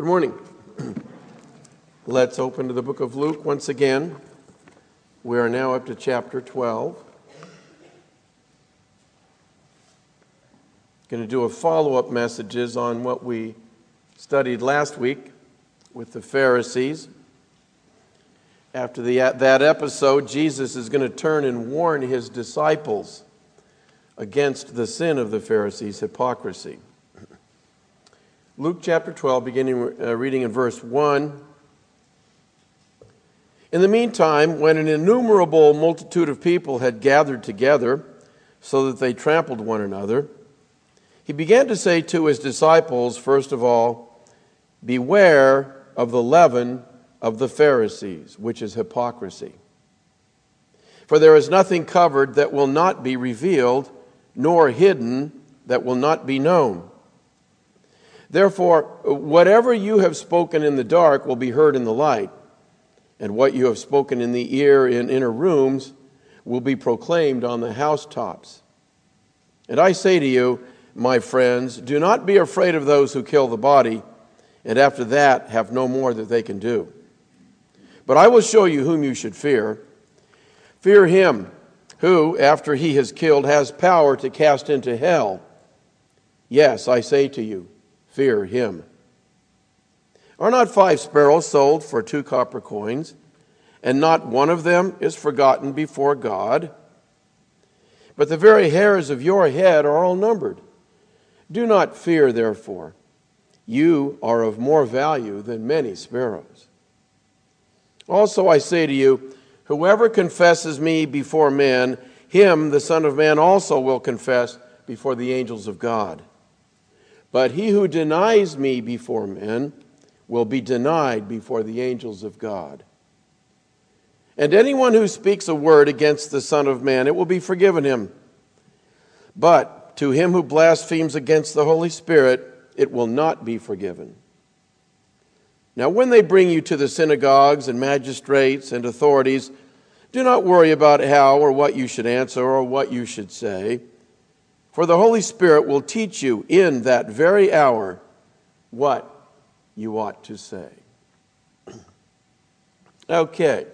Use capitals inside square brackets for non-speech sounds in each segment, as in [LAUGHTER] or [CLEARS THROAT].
Good morning. Let's open to the book of Luke once again. We are now up to chapter 12. Going to do a follow up messages on what we studied last week with the Pharisees. After the, that episode, Jesus is going to turn and warn his disciples against the sin of the Pharisees' hypocrisy. Luke chapter 12, beginning uh, reading in verse 1. In the meantime, when an innumerable multitude of people had gathered together so that they trampled one another, he began to say to his disciples, first of all, Beware of the leaven of the Pharisees, which is hypocrisy. For there is nothing covered that will not be revealed, nor hidden that will not be known. Therefore, whatever you have spoken in the dark will be heard in the light, and what you have spoken in the ear in inner rooms will be proclaimed on the housetops. And I say to you, my friends, do not be afraid of those who kill the body, and after that have no more that they can do. But I will show you whom you should fear. Fear him who, after he has killed, has power to cast into hell. Yes, I say to you, fear him. Are not five sparrows sold for two copper coins, and not one of them is forgotten before God? But the very hairs of your head are all numbered. Do not fear, therefore. You are of more value than many sparrows. Also, I say to you, whoever confesses me before men, him the Son of Man also will confess before the angels of God. But he who denies me before men will be denied before the angels of God. And anyone who speaks a word against the Son of Man, it will be forgiven him. But to him who blasphemes against the Holy Spirit, it will not be forgiven. Now, when they bring you to the synagogues and magistrates and authorities, do not worry about how or what you should answer or what you should say, for the Holy Spirit will teach you in that very hour what you ought to say. [CLEARS THROAT] okay,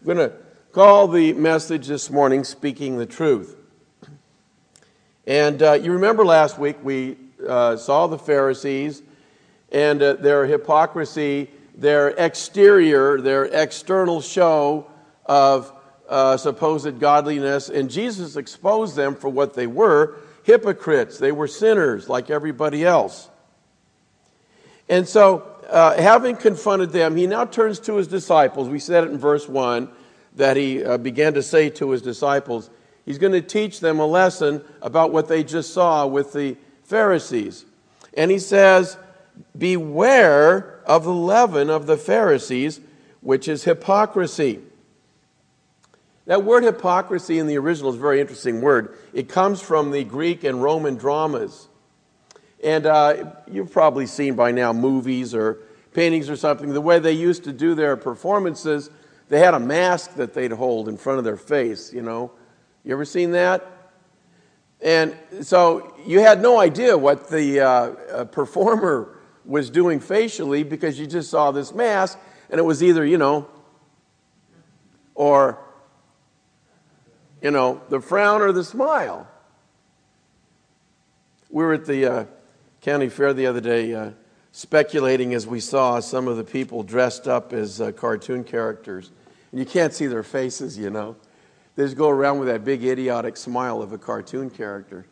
I'm going to call the message this morning Speaking the Truth. And uh, you remember last week we uh, saw the Pharisees and uh, their hypocrisy, their exterior, their external show of uh, supposed godliness, and Jesus exposed them for what they were hypocrites. They were sinners like everybody else. And so, uh, having confronted them, he now turns to his disciples. We said it in verse 1 that he uh, began to say to his disciples, he's going to teach them a lesson about what they just saw with the Pharisees. And he says, Beware of the leaven of the Pharisees, which is hypocrisy. That word hypocrisy in the original is a very interesting word. It comes from the Greek and Roman dramas. And uh, you've probably seen by now movies or paintings or something. The way they used to do their performances, they had a mask that they'd hold in front of their face, you know. You ever seen that? And so you had no idea what the uh, uh, performer was doing facially because you just saw this mask and it was either, you know, or, you know, the frown or the smile. We were at the uh, county fair the other day uh, speculating as we saw some of the people dressed up as uh, cartoon characters. And you can't see their faces, you know. They just go around with that big idiotic smile of a cartoon character,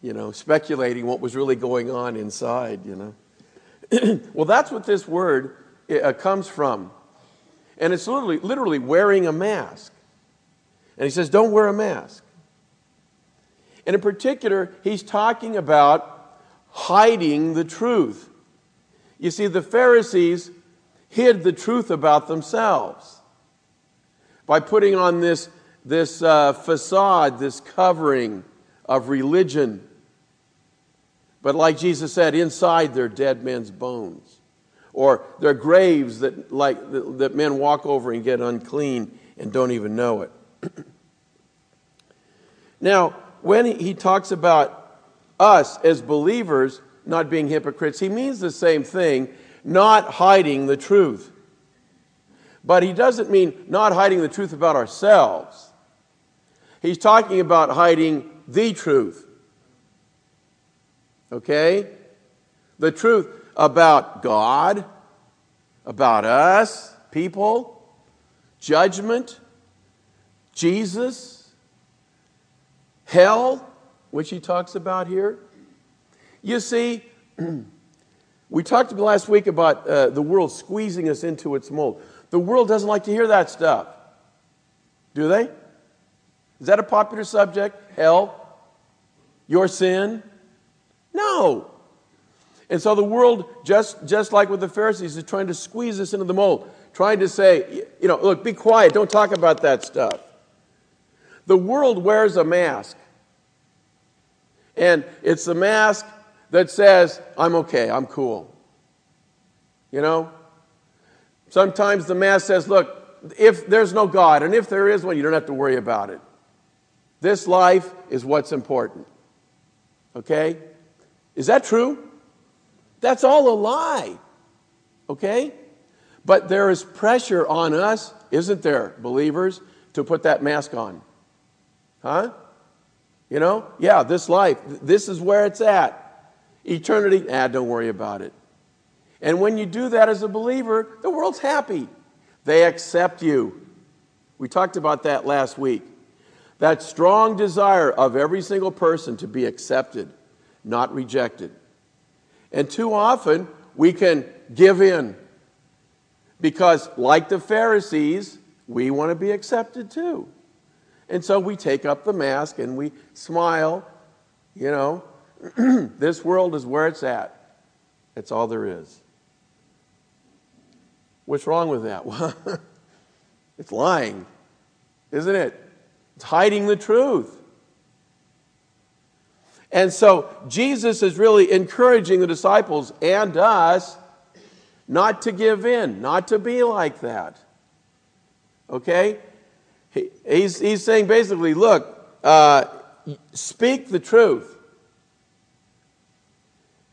you know, speculating what was really going on inside, you know. [CLEARS THROAT] well, that's what this word uh, comes from. And it's literally, literally wearing a mask. And he says, don't wear a mask. And in particular, he's talking about hiding the truth. You see, the Pharisees hid the truth about themselves by putting on this this uh, facade, this covering of religion. But like Jesus said, inside they're dead men's bones. Or they're graves that, like, that men walk over and get unclean and don't even know it. [CLEARS THROAT] now, when he talks about us as believers not being hypocrites, he means the same thing. not hiding the truth. But he doesn't mean not hiding the truth about ourselves. He's talking about hiding the truth. Okay? The truth about God, about us, people, judgment, Jesus, hell, which he talks about here. You see, [CLEARS THROAT] we talked last week about uh, the world squeezing us into its mold. The world doesn't like to hear that stuff. Do they? Is that a popular subject? Hell? Your sin? No. And so the world, just, just like with the Pharisees, is trying to squeeze us into the mold, trying to say, you know, look, be quiet, don't talk about that stuff. The world wears a mask. And it's a mask that says, I'm okay, I'm cool. You know? Sometimes the mask says, look, if there's no God, and if there is one, you don't have to worry about it. This life is what's important. Okay? Is that true? That's all a lie. Okay? But there is pressure on us, isn't there, believers, to put that mask on. Huh? You know? Yeah, this life, this is where it's at. Eternity, ah, don't worry about it. And when you do that as a believer, the world's happy. They accept you. We talked about that last week. That strong desire of every single person to be accepted, not rejected. And too often, we can give in. Because, like the Pharisees, we want to be accepted too. And so we take up the mask and we smile. You know, [CLEARS THROAT] this world is where it's at. It's all there is. What's wrong with that? [LAUGHS] It's lying, isn't it? It's hiding the truth. And so Jesus is really encouraging the disciples and us not to give in, not to be like that. Okay? He, he's, he's saying basically, look, uh, speak the truth.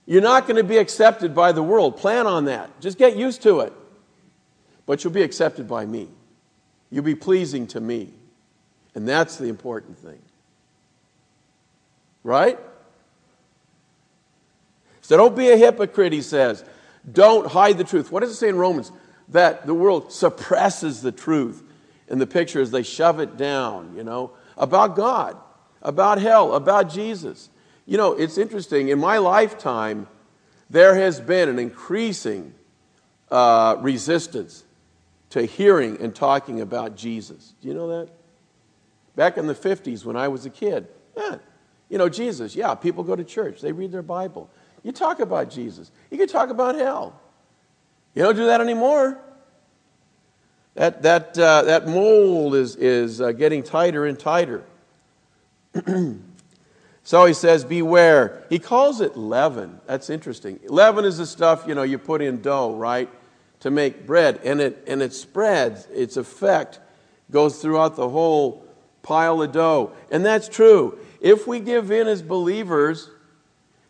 You're not going to be accepted by the world. Plan on that. Just get used to it. But you'll be accepted by me. You'll be pleasing to me. And that's the important thing. Right? So don't be a hypocrite, he says. Don't hide the truth. What does it say in Romans? That the world suppresses the truth in the picture as they shove it down, you know, about God, about hell, about Jesus. You know, it's interesting. In my lifetime, there has been an increasing uh, resistance to hearing and talking about Jesus. Do you know that? Back in the 50s when I was a kid, you know, Jesus, yeah, people go to church, they read their Bible. You talk about Jesus, you can talk about hell. You don't do that anymore. That, that, uh, that mold is, is uh, getting tighter and tighter. [CLEARS THROAT] so he says, Beware. He calls it leaven. That's interesting. Leaven is the stuff, you know, you put in dough, right, to make bread. And it, and it spreads, its effect goes throughout the whole pile of dough. And that's true. If we give in as believers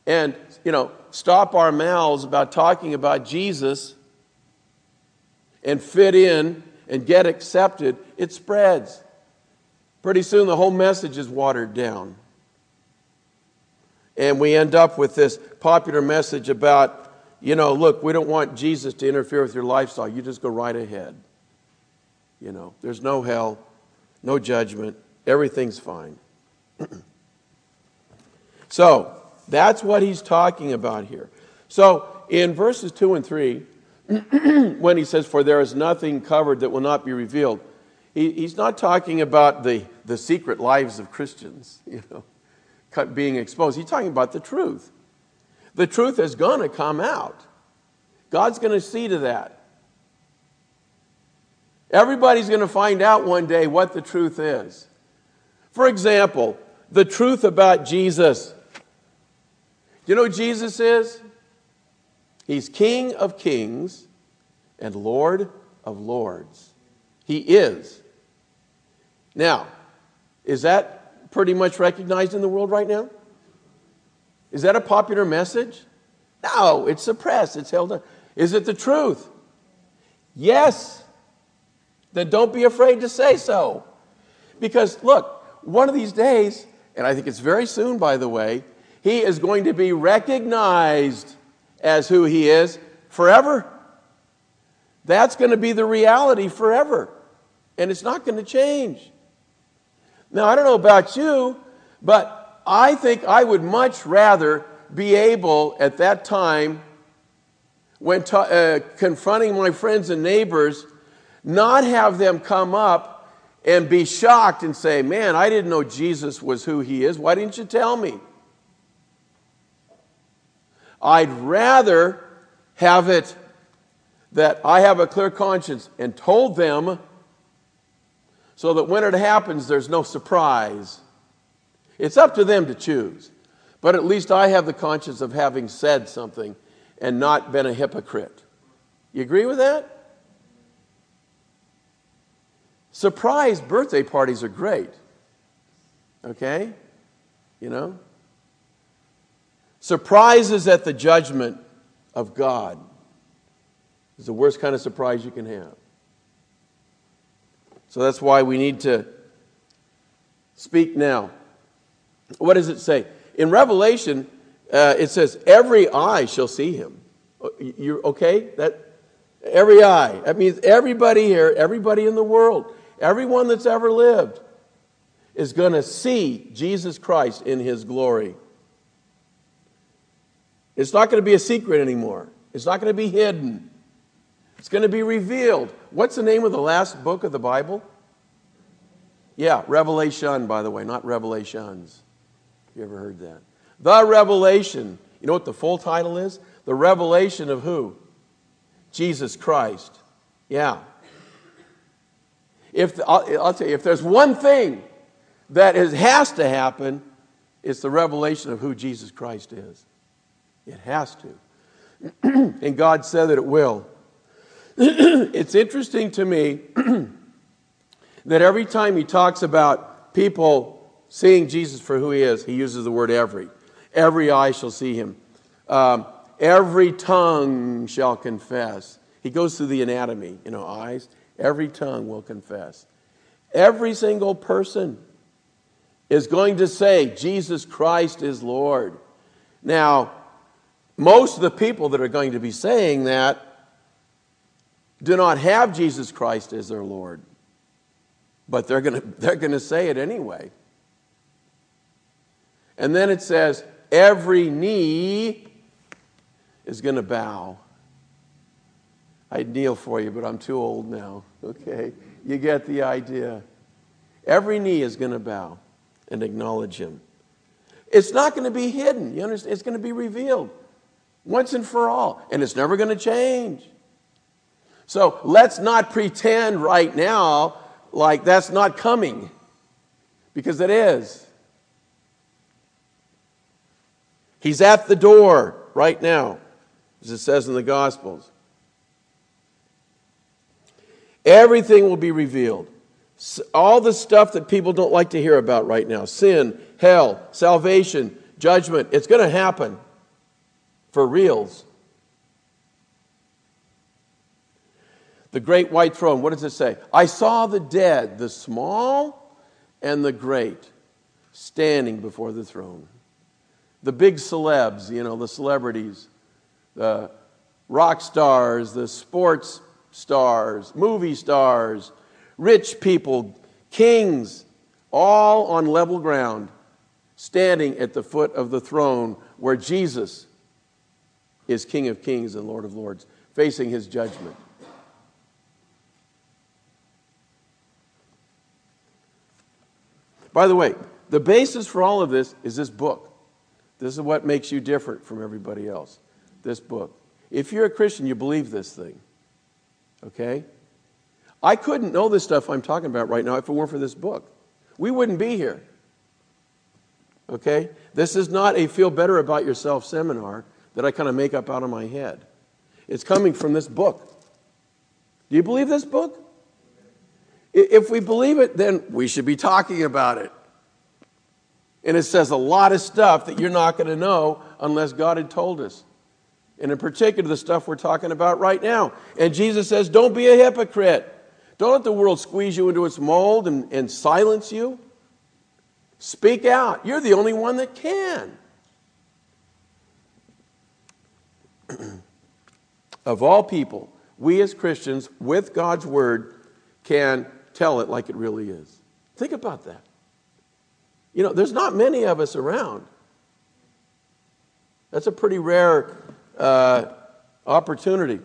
and, you know, stop our mouths about talking about Jesus and fit in and get accepted, it spreads. Pretty soon the whole message is watered down. And we end up with this popular message about, you know, look, we don't want Jesus to interfere with your lifestyle. You just go right ahead. You know, there's no hell, no judgment, everything's fine. [CLEARS THROAT] so, that's what he's talking about here. So, in verses 2 and 3, [CLEARS THROAT] when he says, For there is nothing covered that will not be revealed, he, he's not talking about the, the secret lives of Christians, [LAUGHS] you know, being exposed. He's talking about the truth. The truth is going to come out. God's going to see to that. Everybody's going to find out one day what the truth is. For example, the truth about Jesus. You know who Jesus is? He's King of kings and Lord of lords. He is. Now, is that pretty much recognized in the world right now? Is that a popular message? No, it's suppressed, it's held up. Is it the truth? Yes. Then don't be afraid to say so. Because look, one of these days, and I think it's very soon, by the way, he is going to be recognized as who he is forever. That's going to be the reality forever. And it's not going to change. Now, I don't know about you, but I think I would much rather be able at that time, when ta- uh, confronting my friends and neighbors, not have them come up and be shocked and say, Man, I didn't know Jesus was who he is. Why didn't you tell me? I'd rather have it that I have a clear conscience and told them so that when it happens, there's no surprise. It's up to them to choose. But at least I have the conscience of having said something and not been a hypocrite. You agree with that? Surprise birthday parties are great. Okay? You know? Surprises at the judgment of God is the worst kind of surprise you can have. So that's why we need to speak now. What does it say? In Revelation, uh, it says, Every eye shall see him. Uh, you okay? That every eye. That means everybody here, everybody in the world, everyone that's ever lived is going to see Jesus Christ in his glory. It's not going to be a secret anymore. It's not going to be hidden. It's going to be revealed. What's the name of the last book of the Bible? Yeah, Revelation, by the way, not Revelations. You ever heard that? The Revelation. You know what the full title is? The Revelation of who? Jesus Christ. Yeah. If I'll, I'll, tell you, if there's one thing that is, has to happen, it's the revelation of who Jesus Christ is. It has to. [CLEARS THROAT] and God said that it will. [CLEARS THROAT] it's interesting to me [CLEARS THROAT] that every time he talks about people seeing Jesus for who he is, he uses the word every. Every eye shall see him. Um, every tongue shall confess. He goes through the anatomy, you know, eyes. Every tongue will confess. Every single person is going to say, Jesus Christ is Lord. Now, most of the people that are going to be saying that do not have Jesus Christ as their Lord, but they're going [LAUGHS] to, they're going to say it anyway. And then it says, every knee is going to bow. I'd kneel for you, but I'm too old now. [LAUGHS] Okay? You get the idea. Every knee is going to bow and acknowledge him. It's not going to be hidden. You understand? It's going to be revealed once and for all, and it's never going to change. So let's not pretend right now like that's not coming, because it is. He's at the door right now, as it says in the Gospels. Everything will be revealed. All the stuff that people don't like to hear about right now sin, hell, salvation, judgment it's going to happen for reals. The great white throne, what does it say? I saw the dead, the small and the great, standing before the throne the big celebs, you know, the celebrities, the rock stars, the sports stars, movie stars, rich people, kings, all on level ground, standing at the foot of the throne where Jesus is King of Kings and Lord of Lords, facing his judgment. By the way, the basis for all of this is this book. This is what makes you different from everybody else. This book. If you're a Christian, you believe this thing. Okay? I couldn't know this stuff I'm talking about right now if it weren't for this book. We wouldn't be here. Okay? This is not a feel better about yourself seminar that I kind of make up out of my head. It's coming from this book. Do you believe this book? If we believe it, then we should be talking about it. And it says a lot of stuff that you're not going to know unless God had told us. And in particular, the stuff we're talking about right now. And Jesus says, Don't be a hypocrite. Don't let the world squeeze you into its mold and, and silence you. Speak out. You're the only one that can. [CLEARS THROAT] of all people, we as Christians, with God's word, can tell it like it really is. Think about that. You know, there's not many of us around. That's a pretty rare uh, opportunity.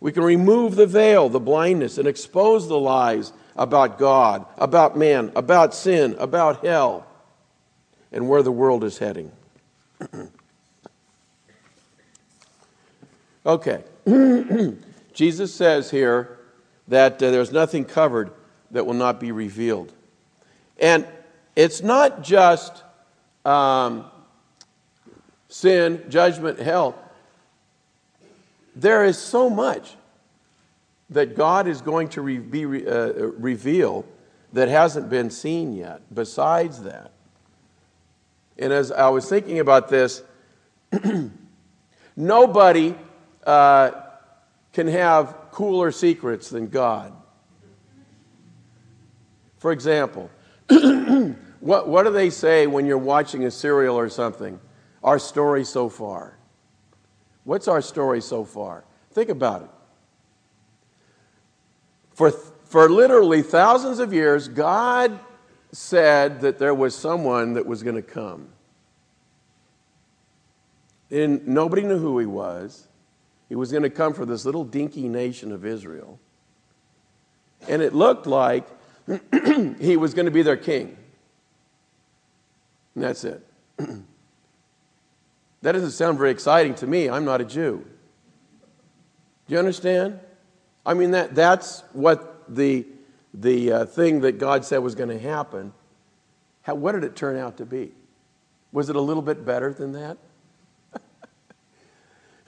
We can remove the veil, the blindness, and expose the lies about God, about man, about sin, about hell, and where the world is heading. Okay. [CLEARS THROAT] Jesus says here that uh, there's nothing covered that will not be revealed. And it's not just um, sin, judgment, hell. There is so much that God is going to re- be re- uh, reveal that hasn't been seen yet, besides that. And as I was thinking about this, [CLEARS THROAT] nobody uh, can have cooler secrets than God. For example, [CLEARS THROAT] what, what do they say when you're watching a serial or something? Our story so far. What's our story so far? Think about it. For, for literally thousands of years, God said that there was someone that was going to come. And nobody knew who he was. He was going to come for this little dinky nation of Israel. And it looked like [CLEARS THROAT] he was going to be their king. And that's it. [CLEARS THROAT] that doesn't sound very exciting to me. I'm not a Jew. Do you understand? I mean, that, that's what the, the uh, thing that God said was going to happen. How, what did it turn out to be? Was it a little bit better than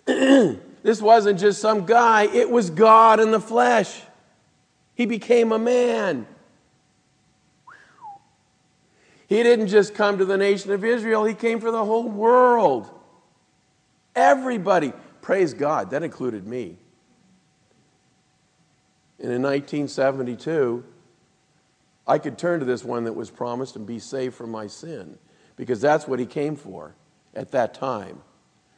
that? [CLEARS THROAT] this wasn't just some guy, it was God in the flesh. He became a man. He didn't just come to the nation of Israel, he came for the whole world. Everybody. Praise God. That included me. And in 1972, I could turn to this one that was promised and be saved from my sin because that's what he came for at that time.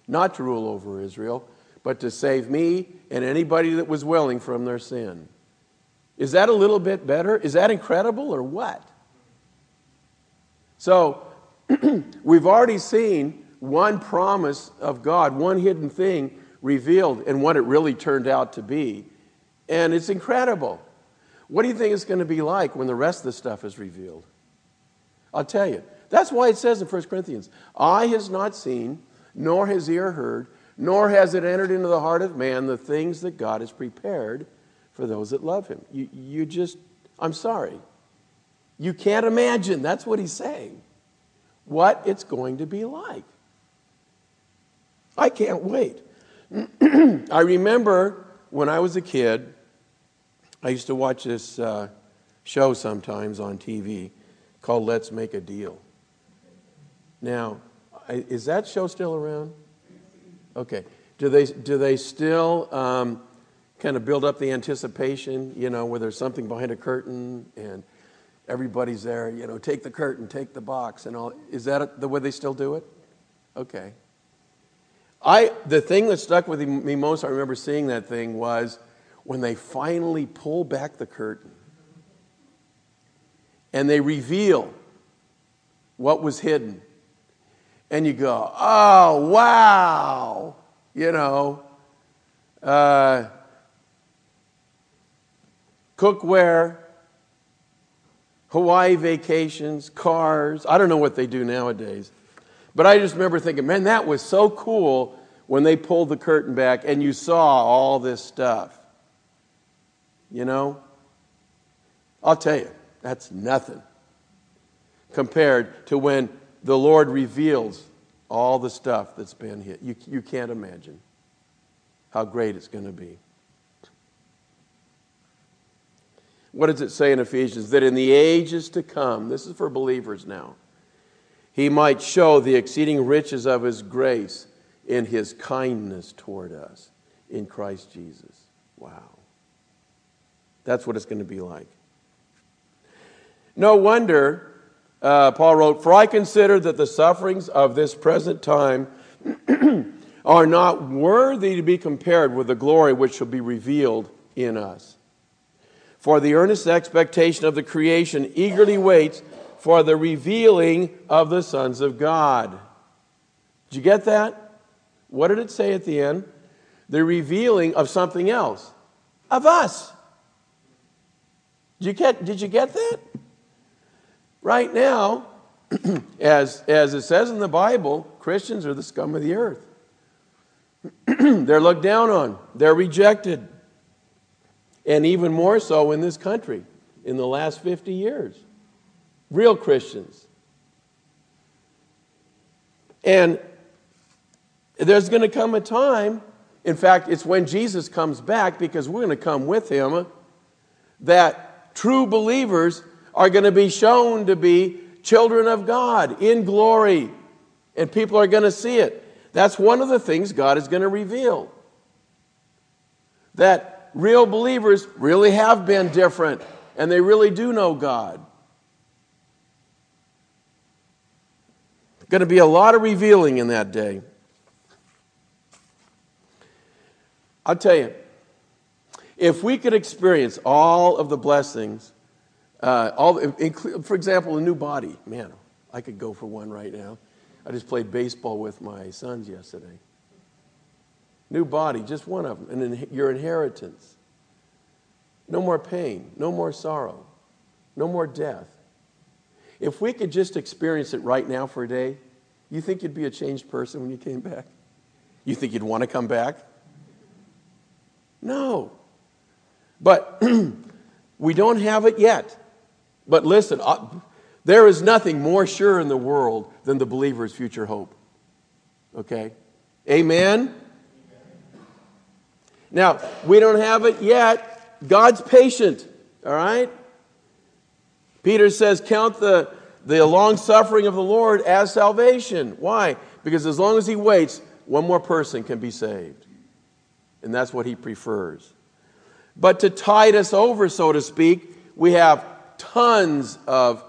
Not to rule over Israel, but to save me and anybody that was willing from their sin. Is that a little bit better? Is that incredible or what? So, [CLEARS THROAT] we've already seen one promise of God, one hidden thing revealed, and what it really turned out to be. And it's incredible. What do you think it's going to be like when the rest of the stuff is revealed? I'll tell you. That's why it says in 1 Corinthians, Eye has not seen, nor has ear heard, nor has it entered into the heart of man the things that God has prepared for those that love him. You, you just, I'm sorry. You can't imagine, that's what he's saying, what it's going to be like. I can't wait. [CLEARS THROAT] I remember when I was a kid, I used to watch this uh, show sometimes on TV called Let's Make a Deal. Now, is that show still around? Okay. Do they, do they still um, kind of build up the anticipation, you know, where there's something behind a curtain and everybody's there, you know, take the curtain, take the box, and all? Is that the way they still do it? Okay. I, the thing that stuck with me most, I remember seeing that thing, was when they finally pull back the curtain and they reveal what was hidden. And you go, oh, wow, you know, uh, cookware, Hawaii vacations, cars. I don't know what they do nowadays. But I just remember thinking, man, that was so cool when they pulled the curtain back and you saw all this stuff. You know? I'll tell you, that's nothing compared to when the Lord reveals all the stuff that's been hit. You, you can't imagine how great it's going to be. What does it say in Ephesians? That in the ages to come, this is for believers now, he might show the exceeding riches of his grace in his kindness toward us in Christ Jesus. Wow. That's what it's going to be like. No wonder uh, Paul wrote, For I consider that the sufferings of this present time [CLEARS THROAT] are not worthy to be compared with the glory which shall be revealed in us. For the earnest expectation of the creation eagerly waits for the revealing of the sons of God. Did you get that? What did it say at the end? The revealing of something else, of us. Did you get, did you get that? Right now, [CLEARS THROAT] as, as it says in the Bible, Christians are the scum of the earth. [CLEARS THROAT] They're looked down on, they're rejected. And even more so in this country in the last 50 years. Real Christians. And there's going to come a time, in fact, it's when Jesus comes back, because we're going to come with him, that true believers are going to be shown to be children of God in glory. And people are going to see it. That's one of the things God is going to reveal. That real believers really have been different and they really do know God. Going to be a lot of revealing in that day. I'll tell you, if we could experience all of the blessings, uh, all, for example, a new body, man, I could go for one right now. I just played baseball with my sons yesterday. New body, just one of them, and your inheritance. No more pain, no more sorrow, no more death. If we could just experience it right now for a day, you think you'd be a changed person when you came back? You think you'd want to come back? No. But [CLEARS THROAT] we don't have it yet. But listen, uh, there is nothing more sure in the world than the believer's future hope. Okay? Amen? Now, we don't have it yet. God's patient, all right? Peter says, Count the, the long suffering of the Lord as salvation. Why? Because as long as he waits, one more person can be saved and that's what he prefers. But to tide us over, so to speak, we have tons of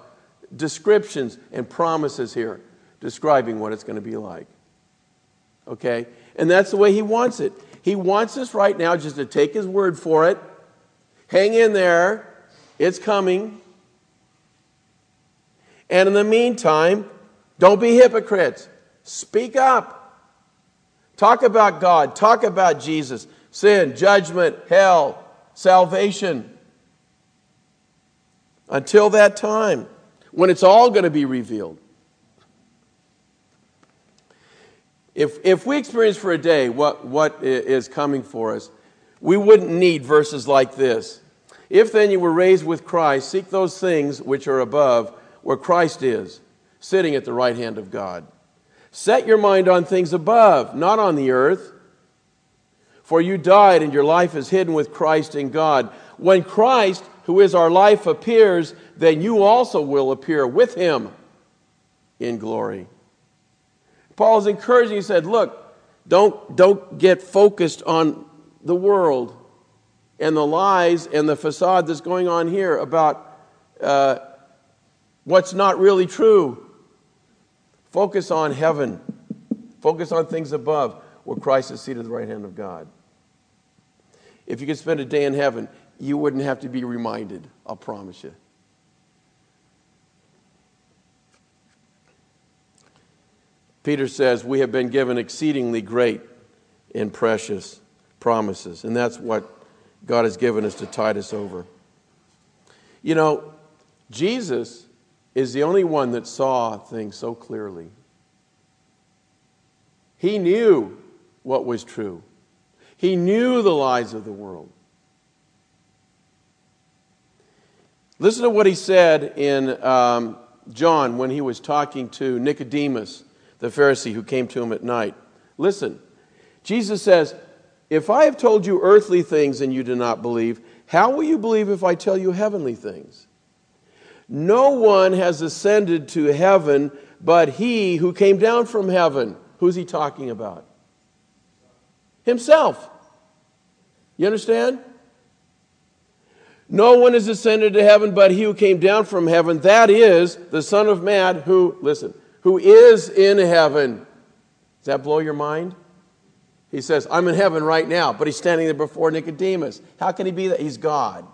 descriptions and promises here describing what it's going to be like. Okay? And that's the way he wants it. He wants us right now just to take his word for it. Hang in there. It's coming. And in the meantime, don't be hypocrites. Speak up. Talk about God, talk about Jesus, sin, judgment, hell, salvation. Until that time, when it's all going to be revealed. If, if we experience for a day what, what is coming for us, we wouldn't need verses like this. If then you were raised with Christ, seek those things which are above, where Christ is, sitting at the right hand of God. Set your mind on things above, not on the earth. For you died, and your life is hidden with Christ in God. When Christ, who is our life, appears, then you also will appear with him in glory. Paul is encouraging, he said, Look, don't, don't get focused on the world and the lies and the facade that's going on here about uh, what's not really true. Focus on heaven. Focus on things above where Christ is seated at the right hand of God. If you could spend a day in heaven, you wouldn't have to be reminded, I'll promise you. Peter says, We have been given exceedingly great and precious promises. And that's what God has given us to tide us over. You know, Jesus is the only one that saw things so clearly. He knew what was true, he knew the lies of the world. Listen to what he said in um, John when he was talking to Nicodemus, the Pharisee who came to him at night. Listen, Jesus says, If I have told you earthly things and you do not believe, how will you believe if I tell you heavenly things? No one has ascended to heaven but he who came down from heaven. Who's he talking about? Himself. You understand? No one has ascended to heaven but he who came down from heaven, that is the Son of Man who, listen, who is in heaven. Does that blow your mind? He says, I'm in heaven right now, but he's standing there before Nicodemus. How can he be that? He's God.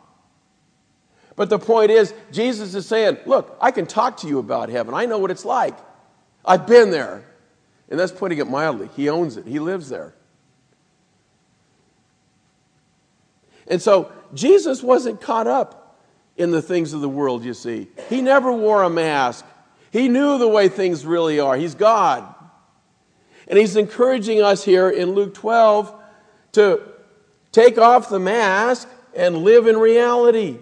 But the point is, Jesus is saying, Look, I can talk to you about heaven. I know what it's like. I've been there. And that's putting it mildly. He owns it, he lives there. And so Jesus wasn't caught up in the things of the world, you see. He never wore a mask. He knew the way things really are. He's God. And he's encouraging us here in Luke 12 to take off the mask and live in reality,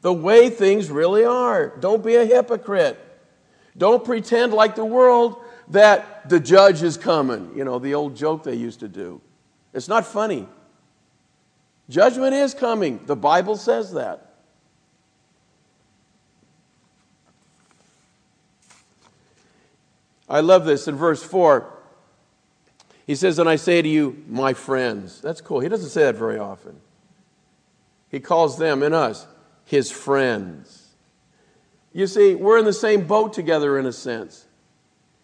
the way things really are. Don't be a hypocrite. Don't pretend like the world that the judge is coming. You know, the old joke they used to do. It's not funny. Judgment is coming. The Bible says that. I love this in verse 4. He says, And I say to you, my friends. That's cool. He doesn't say that very often. He calls them and us his friends. You see, we're in the same boat together in a sense.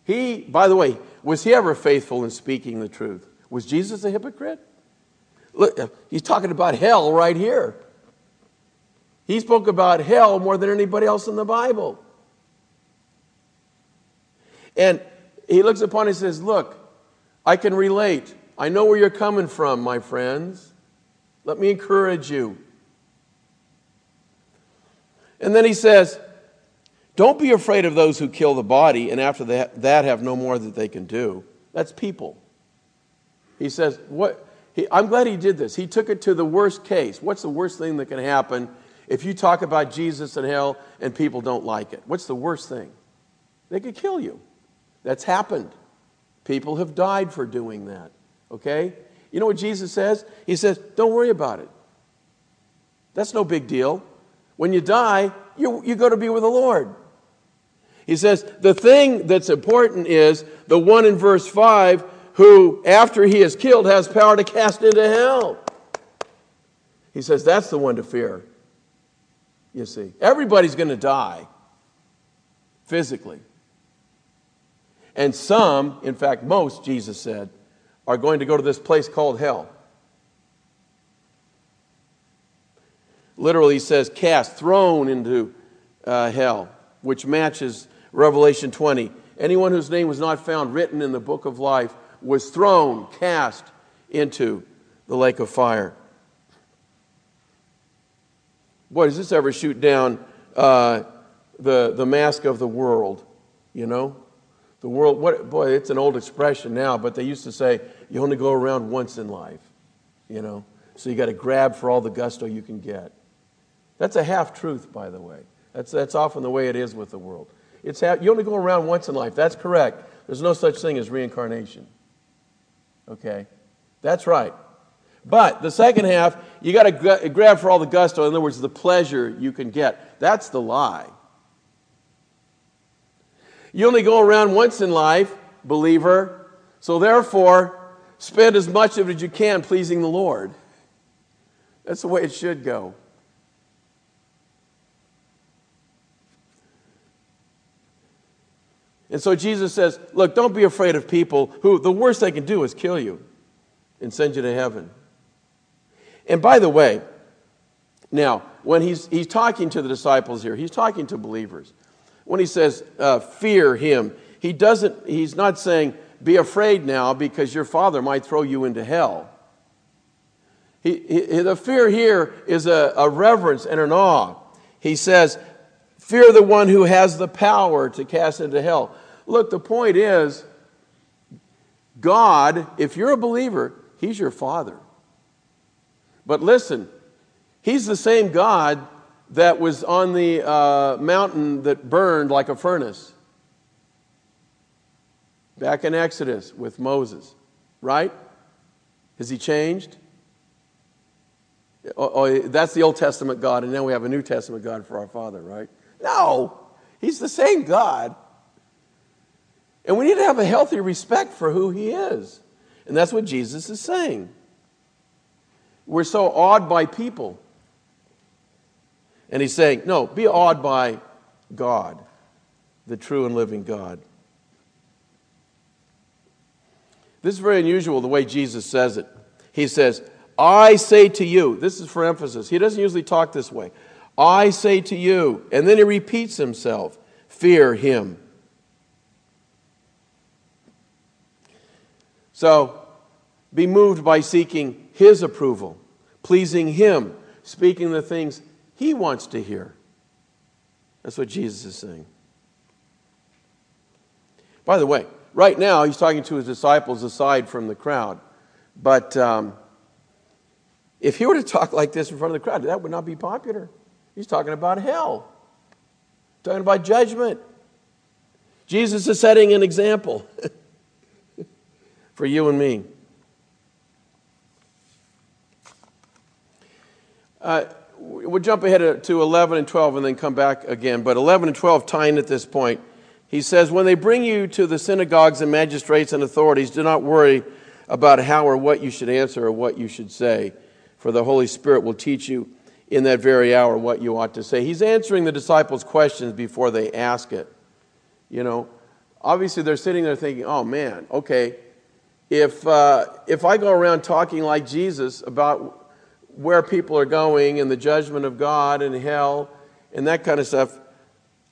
He, by the way, was he ever faithful in speaking the truth? Was Jesus a hypocrite? Look, he's talking about hell right here. He spoke about hell more than anybody else in the Bible. And he looks upon it and says, Look, I can relate. I know where you're coming from, my friends. Let me encourage you. And then he says, Don't be afraid of those who kill the body and after that have no more that they can do. That's people. He says, What? He, I'm glad he did this. He took it to the worst case. What's the worst thing that can happen if you talk about Jesus and hell and people don't like it? What's the worst thing? They could kill you. That's happened. People have died for doing that. Okay? You know what Jesus says? He says, Don't worry about it. That's no big deal. When you die, you, you go to be with the Lord. He says, The thing that's important is the one in verse 5 who, after he is killed, has power to cast into hell. He says that's the one to fear. You see, everybody's going to die physically. And some, in fact, most, Jesus said, are going to go to this place called hell. Literally, he says, cast, thrown into uh, hell, which matches Revelation 20. Anyone whose name was not found written in the book of life was thrown, cast into the lake of fire. Boy, does this ever shoot down uh, the, the mask of the world, you know? The world, what, boy, it's an old expression now, but they used to say, you only go around once in life, you know? So you got to grab for all the gusto you can get. That's a half truth, by the way. That's, that's often the way it is with the world. It's half, you only go around once in life. That's correct. There's no such thing as reincarnation. Okay? That's right. But the second half, you got to grab for all the gusto. In other words, the pleasure you can get. That's the lie. You only go around once in life, believer. So therefore, spend as much of it as you can pleasing the Lord. That's the way it should go. And so Jesus says, Look, don't be afraid of people who the worst they can do is kill you and send you to heaven. And by the way, now, when he's, he's talking to the disciples here, he's talking to believers. When he says, uh, fear him, he doesn't, he's not saying, be afraid now because your father might throw you into hell. He, he, the fear here is a, a reverence and an awe. He says, Fear the one who has the power to cast into hell. Look, the point is God, if you're a believer, He's your Father. But listen, He's the same God that was on the uh, mountain that burned like a furnace back in Exodus with Moses, right? Has He changed? Oh, oh, that's the Old Testament God, and now we have a New Testament God for our Father, right? No, He's the same God. And we need to have a healthy respect for who he is. And that's what Jesus is saying. We're so awed by people. And he's saying, no, be awed by God, the true and living God. This is very unusual the way Jesus says it. He says, I say to you, this is for emphasis. He doesn't usually talk this way. I say to you, and then he repeats himself, fear him. So, be moved by seeking his approval, pleasing him, speaking the things he wants to hear. That's what Jesus is saying. By the way, right now he's talking to his disciples aside from the crowd. But um, if he were to talk like this in front of the crowd, that would not be popular. He's talking about hell, talking about judgment. Jesus is setting an example [LAUGHS] for you and me. Uh, we'll jump ahead to 11 and 12 and then come back again. But 11 and 12 tying at this point. He says, When they bring you to the synagogues and magistrates and authorities, do not worry about how or what you should answer or what you should say, for the Holy Spirit will teach you in that very hour what you ought to say. He's answering the disciples' questions before they ask it. You know, obviously they're sitting there thinking, oh man, okay, if, uh, if I go around talking like Jesus about where people are going and the judgment of God and hell and that kind of stuff,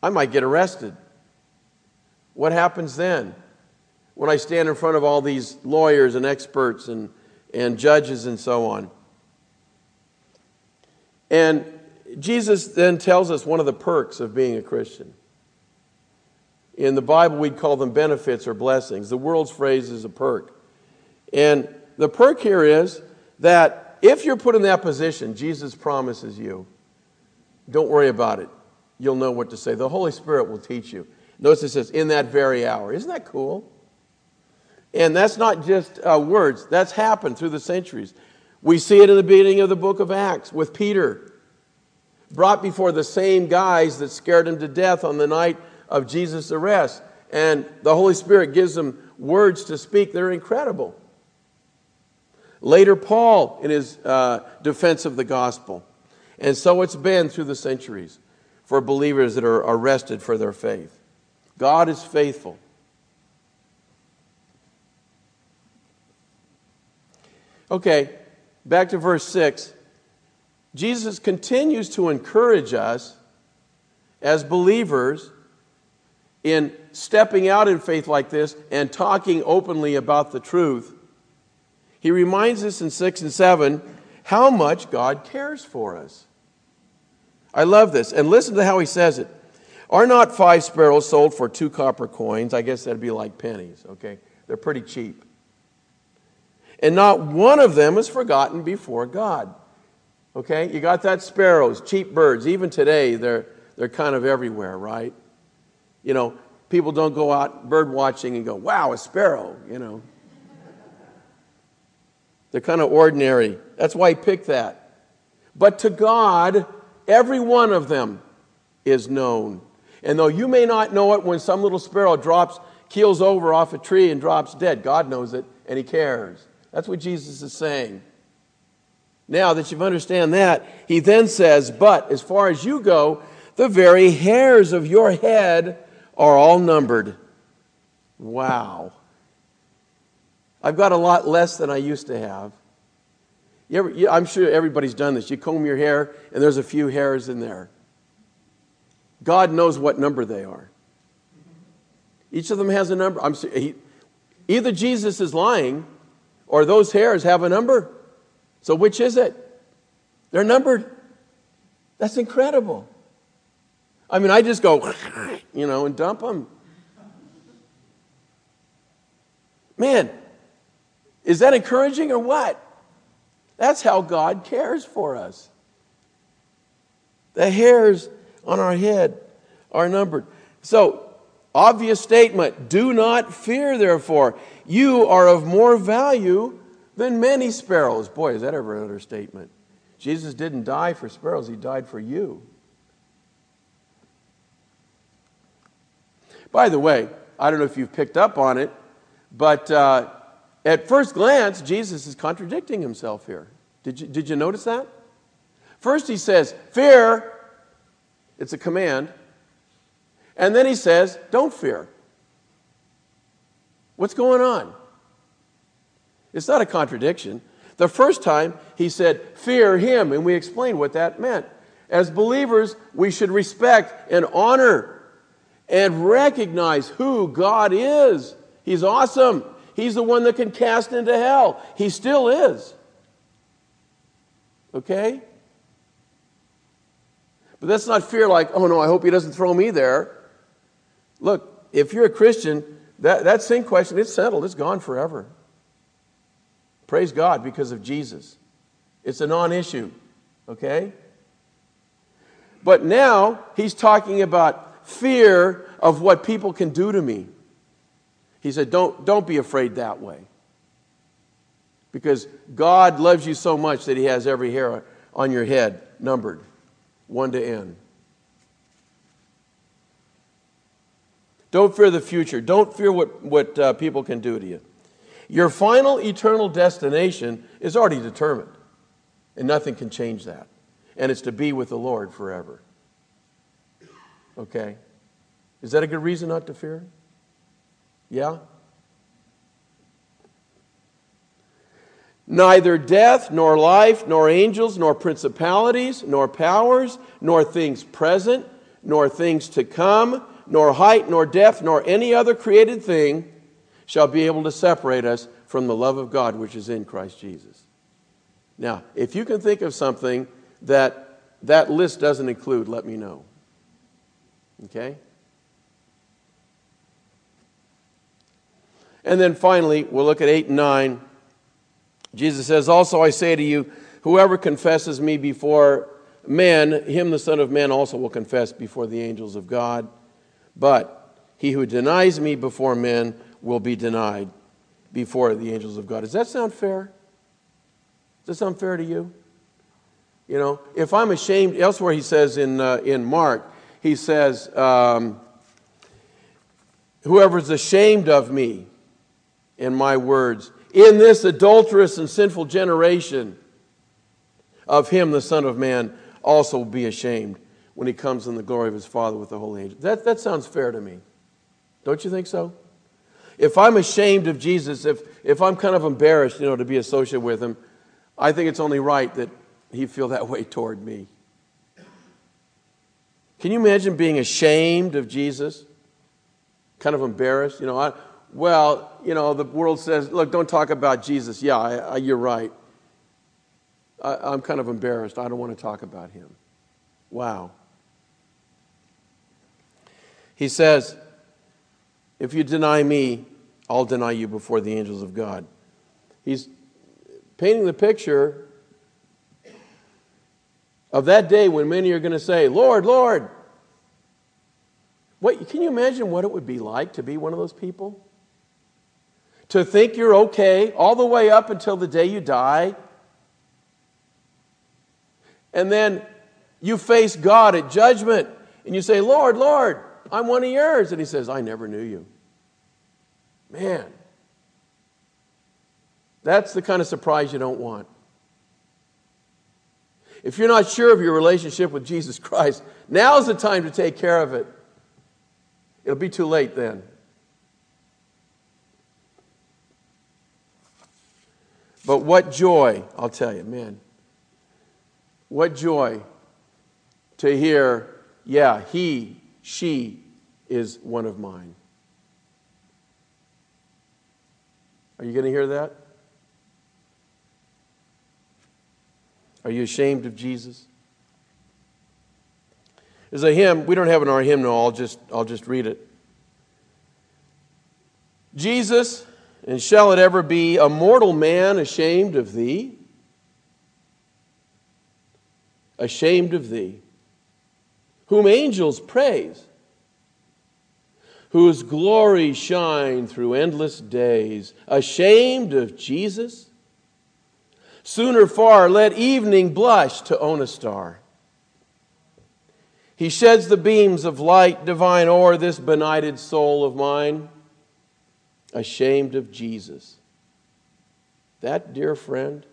I might get arrested. What happens then? When I stand in front of all these lawyers and experts and, and judges and so on. And Jesus then tells us one of the perks of being a Christian. In the Bible, we'd call them benefits or blessings. The world's phrase is a perk. And the perk here is that if you're put in that position, Jesus promises you, don't worry about it. You'll know what to say. The Holy Spirit will teach you. Notice it says, in that very hour. Isn't that cool? And that's not just uh, words, that's happened through the centuries. We see it in the beginning of the book of Acts with Peter, brought before the same guys that scared him to death on the night of Jesus' arrest. And the Holy Spirit gives him words to speak. They're incredible. Later, Paul in his uh, defense of the gospel. And so it's been through the centuries for believers that are arrested for their faith. God is faithful. Okay, back to verse 6. Jesus continues to encourage us as believers in stepping out in faith like this and talking openly about the truth. He reminds us in 6 and 7 how much God cares for us. I love this. And listen to how he says it. Are not five sparrows sold for two copper coins? I guess that'd be like pennies, okay? They're pretty cheap. And not one of them is forgotten before God. Okay? You got that sparrows, cheap birds. Even today, they're, they're kind of everywhere, right? You know, people don't go out bird watching and go, wow, a sparrow, you know. They're kind of ordinary. That's why he picked that. But to God, every one of them is known. And though you may not know it when some little sparrow drops, keels over off a tree and drops dead, God knows it and He cares. That's what Jesus is saying. Now that you've understand that, He then says, But as far as you go, the very hairs of your head are all numbered. Wow. I've got a lot less than I used to have. You ever, you, I'm sure everybody's done this. You comb your hair, and there's a few hairs in there. God knows what number they are. Each of them has a number. I'm, he, either Jesus is lying or those hairs have a number. So which is it? They're numbered. That's incredible. I mean, I just go, [LAUGHS] you know, and dump them. Man, is that encouraging or what? That's how God cares for us. The hairs on our head are numbered. So, obvious statement do not fear, therefore. You are of more value than many sparrows. Boy, is that ever an understatement. Jesus didn't die for sparrows, he died for you. By the way, I don't know if you've picked up on it, but uh, at first glance, Jesus is contradicting himself here. Did you, did you notice that? First, he says, Fear, it's a command. And then he says, Don't fear. What's going on? It's not a contradiction. The first time he said, Fear him, and we explained what that meant. As believers, we should respect and honor and recognize who God is. He's awesome. He's the one that can cast into hell. He still is. Okay? But that's not fear like, oh no, I hope he doesn't throw me there. Look, if you're a Christian, that, that sin question, it's settled. It's gone forever. Praise God because of Jesus. It's a non issue. Okay? But now he's talking about fear of what people can do to me. He said, Don't, don't be afraid that way. Because God loves you so much that He has every hair on your head numbered, one to end. Don't fear the future. Don't fear what, what uh, people can do to you. Your final eternal destination is already determined, and nothing can change that and it's to be with the Lord forever. Okay? Is that a good reason not to fear? Yeah? Neither death, nor life, nor angels, nor principalities, nor powers, nor things present, nor things to come, nor height, nor depth, nor any other created thing shall be able to separate us from the love of God which is in Christ Jesus. Now, if you can think of something that that list doesn't include, let me know. Okay? And then finally, we'll look at 8 and 9. Jesus says, Also I say to you, whoever confesses me before men, him the Son of Man also will confess before the angels of God. But he who denies me before men will be denied before the angels of God. Does that sound fair? Does that sound fair to you? You know, if I'm ashamed, elsewhere he says in, uh, in Mark, he says, um, Whoever's ashamed of me and my words, in this adulterous and sinful generation, of him the Son of Man also be ashamed when he comes in the glory of his Father with the holy angels. That, that sounds fair to me. Don't you think so? If I'm ashamed of Jesus, if, if I'm kind of embarrassed, you know, to be associated with him, I think it's only right that he feel that way toward me. Can you imagine being ashamed of Jesus? Kind of embarrassed? You know, I, well, you know, the world says, look, don't talk about Jesus. Yeah, I, I, you're right. I, I'm kind of embarrassed. I don't want to talk about him. Wow. He says, if you deny me, I'll deny you before the angels of God. He's painting the picture of that day when many are going to say, Lord, Lord. What, can you imagine what it would be like to be one of those people? To think you're okay all the way up until the day you die. And then you face God at judgment and you say, Lord, Lord, I'm one of yours. And He says, I never knew you. Man, that's the kind of surprise you don't want. If you're not sure of your relationship with Jesus Christ, now's the time to take care of it. It'll be too late then. But what joy, I'll tell you, man. What joy to hear, yeah, he, she is one of mine. Are you going to hear that? Are you ashamed of Jesus? There's a hymn, we don't have it in our hymnal, I'll just, I'll just read it. Jesus, and shall it ever be a mortal man ashamed of thee? Ashamed of thee, whom angels praise, whose glory shine through endless days, ashamed of Jesus? Sooner far let evening blush to own a star. He sheds the beams of light divine o'er this benighted soul of mine, ashamed of Jesus. That dear friend,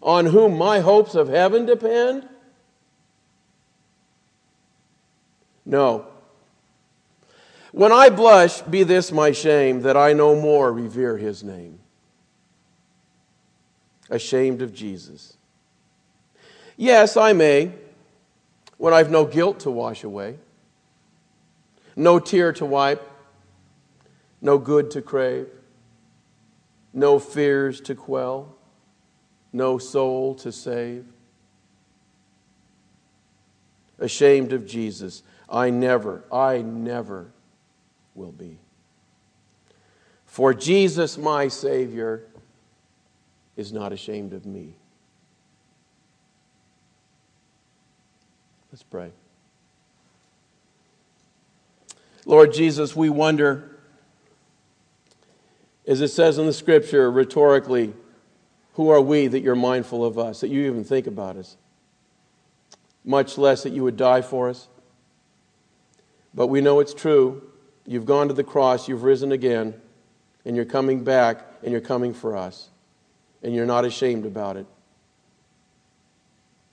on whom my hopes of heaven depend? No. When I blush, be this my shame, that I no more revere his name. Ashamed of Jesus. Yes, I may, when I've no guilt to wash away, no tear to wipe, no good to crave, no fears to quell, no soul to save. Ashamed of Jesus, I never, I never will be. For Jesus, my Savior, is not ashamed of me. Let's pray. Lord Jesus, we wonder, as it says in the scripture rhetorically, who are we that you're mindful of us, that you even think about us? Much less that you would die for us. But we know it's true. You've gone to the cross, you've risen again, and you're coming back, and you're coming for us. And you're not ashamed about it.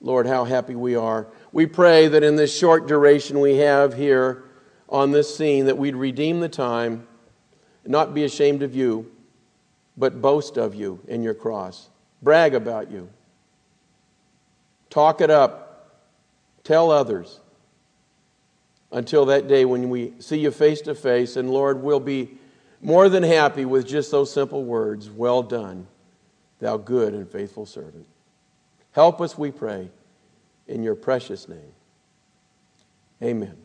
Lord, how happy we are. We pray that in this short duration we have here on this scene that we'd redeem the time, not be ashamed of you, but boast of you in your cross. Brag about you. Talk it up. Tell others. Until that day when we see you face to face, and Lord, we'll be more than happy with just those simple words Well done, thou good and faithful servant. Help us, we pray, in your precious name. Amen.